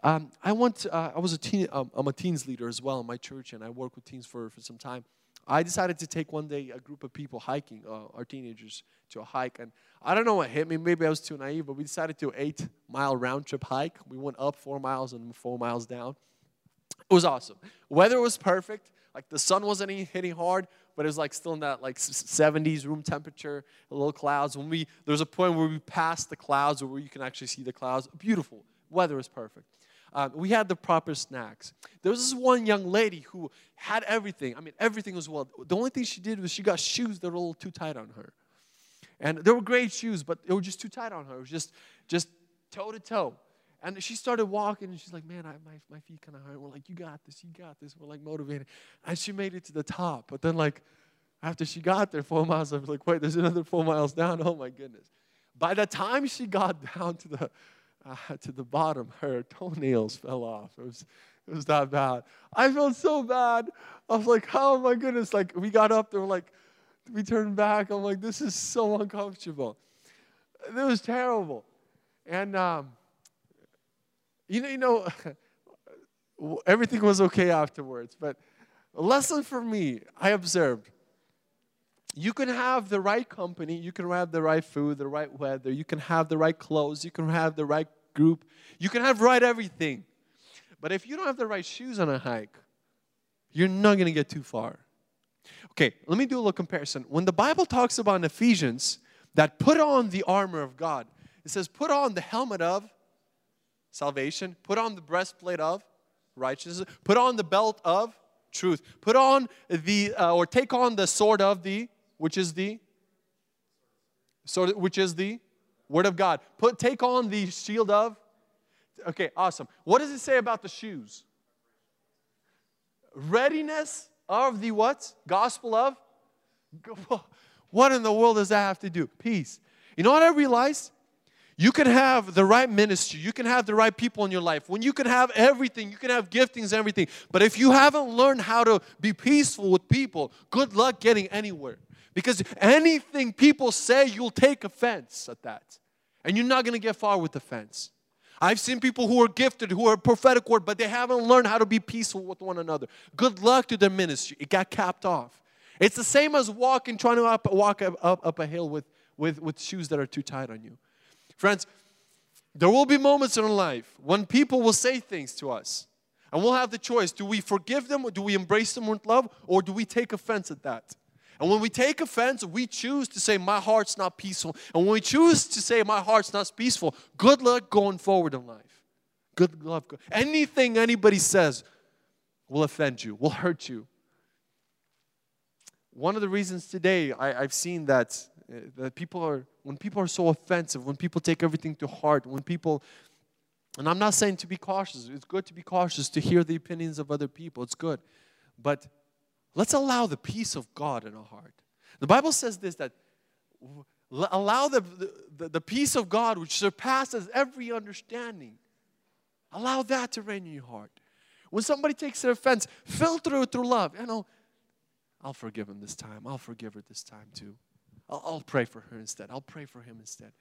Um, I want. Uh, I was a teen. Um, I'm a teens leader as well in my church, and I work with teens for, for some time. I decided to take one day a group of people hiking, uh, our teenagers, to a hike, and I don't know what hit me. Maybe I was too naive, but we decided to eight mile round trip hike. We went up four miles and four miles down. It was awesome. Weather was perfect. Like the sun wasn't hitting hard but it was like still in that like 70s room temperature, a little clouds. When we there was a point where we passed the clouds, where you can actually see the clouds. Beautiful. Weather was perfect. Uh, we had the proper snacks. There was this one young lady who had everything. I mean, everything was well. The only thing she did was she got shoes that were a little too tight on her. And they were great shoes, but they were just too tight on her. It was just, just toe to toe. And she started walking, and she's like, Man, I, my, my feet kind of hurt. We're like, You got this, you got this. We're like motivated. And she made it to the top. But then, like, after she got there four miles, I was like, Wait, there's another four miles down. Oh, my goodness. By the time she got down to the, uh, to the bottom, her toenails fell off. It was, it was that bad. I felt so bad. I was like, Oh, my goodness. Like, we got up there, like, we turned back. I'm like, This is so uncomfortable. It was terrible. And, um, you know, you know, everything was okay afterwards. But a lesson for me, I observed. You can have the right company, you can have the right food, the right weather, you can have the right clothes, you can have the right group, you can have right everything. But if you don't have the right shoes on a hike, you're not going to get too far. Okay, let me do a little comparison. When the Bible talks about in Ephesians that put on the armor of God, it says put on the helmet of salvation. Put on the breastplate of righteousness. Put on the belt of truth. Put on the, uh, or take on the sword of the, which is the, sword, which is the word of God. Put, take on the shield of, okay, awesome. What does it say about the shoes? Readiness of the what? Gospel of? What in the world does that have to do? Peace. You know what I realized? You can have the right ministry, you can have the right people in your life. When you can have everything, you can have giftings everything. But if you haven't learned how to be peaceful with people, good luck getting anywhere. Because anything people say, you'll take offense at that. And you're not going to get far with offense. I've seen people who are gifted, who are prophetic word, but they haven't learned how to be peaceful with one another. Good luck to their ministry. It got capped off. It's the same as walking, trying to up, walk up, up, up a hill with, with, with shoes that are too tight on you. Friends, there will be moments in our life when people will say things to us. And we'll have the choice do we forgive them or do we embrace them with love or do we take offense at that? And when we take offense, we choose to say, My heart's not peaceful. And when we choose to say, My heart's not peaceful, good luck going forward in life. Good luck. Anything anybody says will offend you, will hurt you. One of the reasons today I, have seen that, Eh, that people are, when people are so offensive, when people take everything to heart, when people, and I'm not saying to be cautious, it's good to be cautious, to hear the opinions of other people, it's good. But Let's allow the peace of God in our heart. The Bible says this that allow the, the, the peace of God which surpasses every understanding. Allow that to reign in your heart. When somebody takes offense, filter it through love. You know, I'll forgive him this time. I'll forgive her this time too. I'll, I'll pray for her instead. I'll pray for him instead.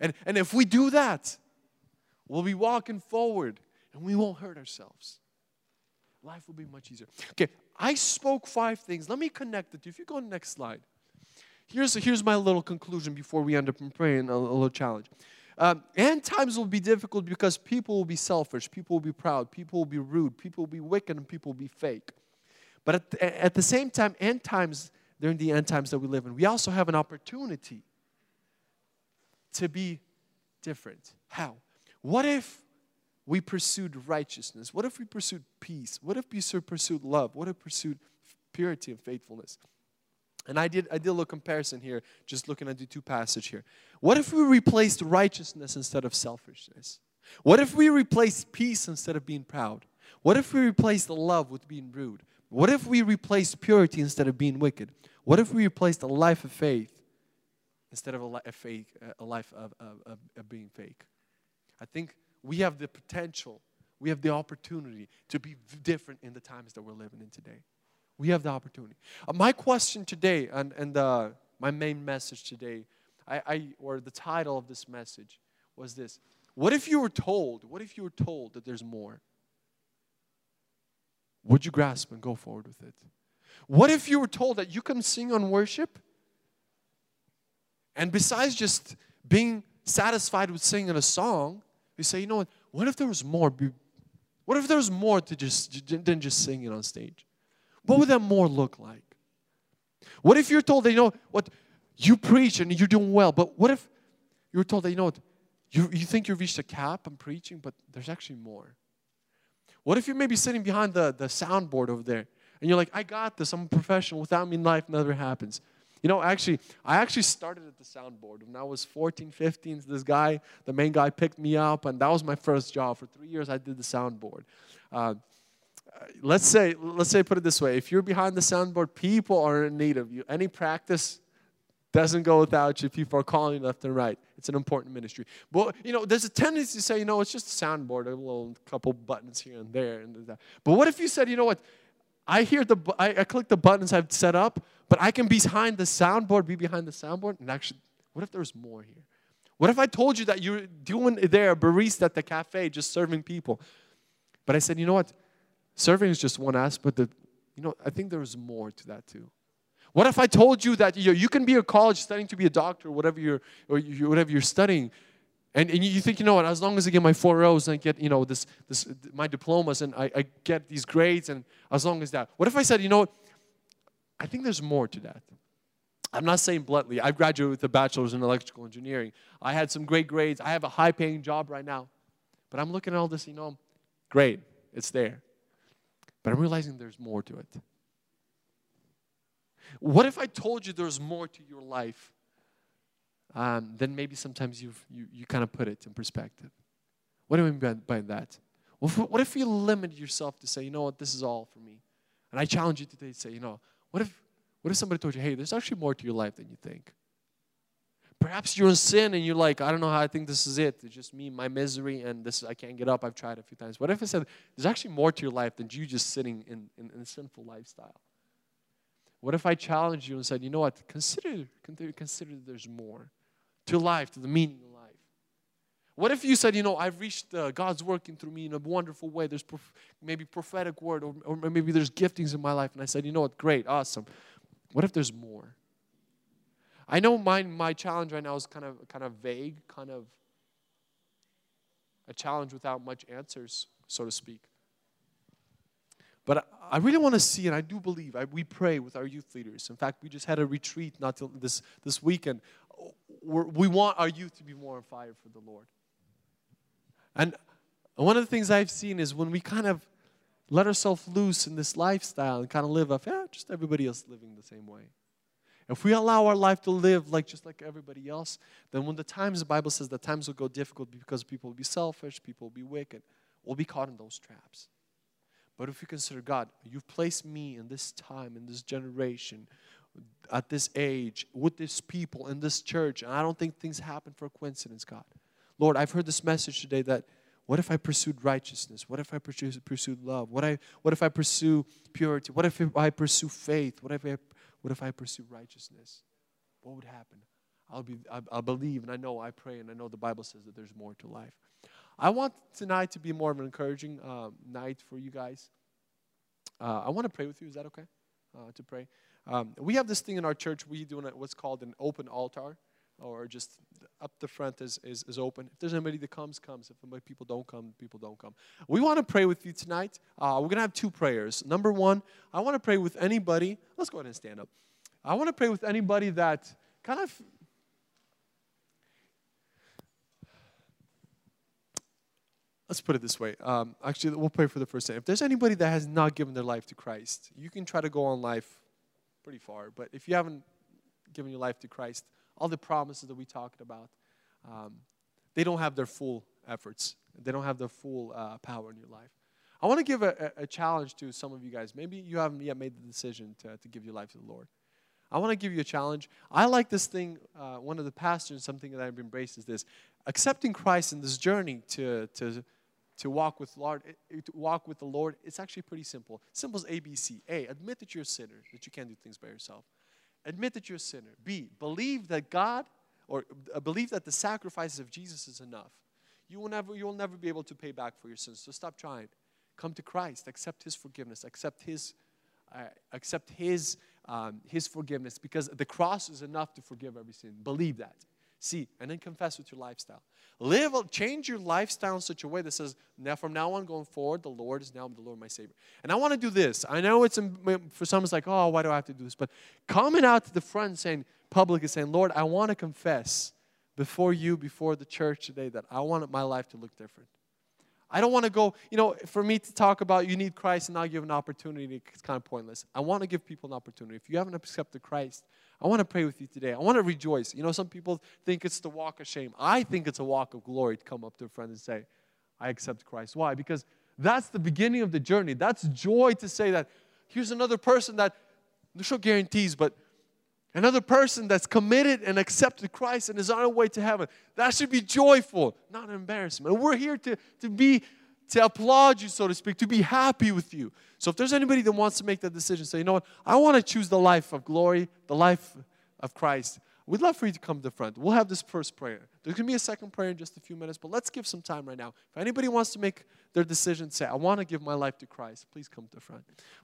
And, and if we do that, we'll be walking forward and we won't hurt ourselves life will be much easier. Okay, I spoke five things. Let me connect the two. If you go to the next slide. Here's, here's my little conclusion before we end up praying a, a little challenge. Um, and times will be difficult because people will be selfish, people will be proud, people will be rude, people will be wicked, and people will be fake. But at the, at the same time, end times, during the end times that we live in, we also have an opportunity to be different. How? What if we pursued righteousness? What if we pursued peace? What if we pursued love? What if we pursued purity and faithfulness? And I did, I did a little comparison here, just looking at the two passages here. What if we replaced righteousness instead of selfishness? What if we replaced peace instead of being proud? What if we replaced love with being rude? What if we replaced purity instead of being wicked? What if we replaced a life of faith instead of a, li- a fake, a life of, of, of being fake? I think we have the potential, we have the opportunity to be different in the times that we're living in today. We have the opportunity. Uh, my question today, and, and uh, my main message today, I, I, or the title of this message was this What if you were told, what if you were told that there's more? Would you grasp and go forward with it? What if you were told that you can sing on worship? And besides just being satisfied with singing a song, you say, you know what? What if there was more? What if there was more to just than just singing on stage? What would that more look like? What if you're told that you know what you preach and you're doing well, but what if you're told that you know what you, you think you've reached a cap on preaching, but there's actually more? What if you're maybe sitting behind the, the soundboard over there and you're like, I got this, I'm a professional, without me life never happens. You know, actually, I actually started at the soundboard when I was 14, 15. This guy, the main guy, picked me up, and that was my first job. For three years, I did the soundboard. Uh, let's say, let's say, put it this way: if you're behind the soundboard, people are in need of you. Any practice doesn't go without you. People are calling left and right. It's an important ministry. But you know, there's a tendency to say, you know, it's just a soundboard, a little couple buttons here and there, and that. But what if you said, you know what? I hear the, I, I click the buttons I've set up, but I can be behind the soundboard, be behind the soundboard, and actually, what if there's more here? What if I told you that you're doing there barista at the cafe, just serving people? But I said, you know what? Serving is just one aspect. That, you know, I think there's more to that too. What if I told you that you, know, you can be a college studying to be a doctor, whatever you're, or you, whatever you're studying, and, and you think, you know what, as long as I get my four O's and I get, you know, this, this, my diplomas and I, I get these grades and as long as that. What if I said, you know what, I think there's more to that. I'm not saying bluntly. I graduated with a bachelor's in electrical engineering. I had some great grades. I have a high paying job right now. But I'm looking at all this, you know, great, it's there. But I'm realizing there's more to it. What if I told you there's more to your life um, then maybe sometimes you you, you kind of put it in perspective. What do I mean by, by that? Well, if, what if you limit yourself to say, you know what, this is all for me? And I challenge you today to say, you know, what if, what if somebody told you, hey, there's actually more to your life than you think? Perhaps you're in sin and you're like, I don't know how I think this is it. It's just me, my misery, and this I can't get up. I've tried a few times. What if I said, there's actually more to your life than you just sitting in, in, in a sinful lifestyle? What if I challenged you and said, you know what, consider, consider, consider there's more to life, to the meaning of life. What if you said, you know, I've reached uh, God's working through me in a wonderful way. There's prof- maybe prophetic word, or, or maybe there's giftings in my life. And I said, you know what, great, awesome. What if there's more? I know my, my challenge right now is kind of, kind of vague, kind of a challenge without much answers, so to speak. But I, really want to see, and I do believe, I, we pray with our youth leaders. In fact, we just had a retreat not till this, this weekend. We're, we want our youth to be more on fire for the Lord. And one of the things I've seen is when we kind of let ourselves loose in this lifestyle and kind of live off, yeah, just everybody else living the same way. If we allow our life to live like just like everybody else, then when the times the Bible says the times will go difficult because people will be selfish, people will be wicked, we'll be caught in those traps. But if you consider God, you've placed me in this time, in this generation, at this age, with this people, in this church, and I don't think things happen for coincidence, God. Lord, I've heard this message today that what if I pursued righteousness? What if I pursue, pursued love? What, I, what if I pursue purity? What if I pursue faith? What if I, what if I pursue righteousness? What would happen? I'll, be, I, I'll believe and I know, I pray, and I know the Bible says that there's more to life. I want tonight to be more of an encouraging um, night for you guys. Uh, I want to pray with you. Is that okay? Uh, to pray. Um, we have this thing in our church. We do what's called an open altar or just up the front is, is, is open. If there's anybody that comes, comes. If people don't come, people don't come. We want to pray with you tonight. Uh, we're going to have two prayers. Number one, I want to pray with anybody. Let's go ahead and stand up. I want to pray with anybody that kind of. Let's put it this way. Um, actually, we'll pray for the first time. If there's anybody that has not given their life to Christ, you can try to go on life pretty far. But if you haven't given your life to Christ, all the promises that we talked about, um, they don't have their full efforts. They don't have their full uh, power in your life. I want to give a, a, challenge to some of you guys. Maybe you haven't yet made the decision to, to give your life to the Lord. I want to give you a challenge. I like this thing. Uh, one of the pastors, something that I've embraced is this accepting Christ in this journey to, to, to walk with Lord, eh, to walk with the Lord. It's actually pretty simple. Simple as ABC. A, admit that you're a sinner, that you can't do things by yourself. Admit that you're a sinner. B, believe that God or uh, believe that the sacrifices of Jesus is enough. You will never you will never be able to pay back for your sins. So stop trying. Come to Christ. Accept His forgiveness. Accept His uh, accept His um, His forgiveness because the cross is enough to forgive every sin. Believe that. See, and then confess with your lifestyle. Live, change your lifestyle in such a way that says, now from now on going forward, the Lord is now the Lord my Savior. And I want to do this. I know it's um, for some it's like, oh, why do I have to do this? But coming out to the front saying, public is saying, Lord, I want to confess before you, before the church today, that I want my life to look different. I don't want to go, you know, for me to talk about you need Christ and not give an opportunity, it's kind of pointless. I want to give people an opportunity. If you haven't accepted Christ, I want to pray with you today. I want to rejoice. You know, some people think it's the walk of shame. I think it's a walk of glory to come up to a friend and say, I accept Christ. Why? Because that's the beginning of the journey. That's joy to say that here's another person that, no guarantees, but another person that's committed and accepted Christ and is on our way to heaven. That should be joyful, not embarrassment. we're here to, to be to applaud you, so to speak, to be happy with you. So if there's anybody that wants to make that decision, say, you know what, I want to choose the life of glory, the life of Christ. We'd love for you to come to the front. We'll have this first prayer. There's going to be a second prayer in just a few minutes, but let's give some time right now. If anybody wants to make their decision, say, I want to give my life to Christ, please come to the front.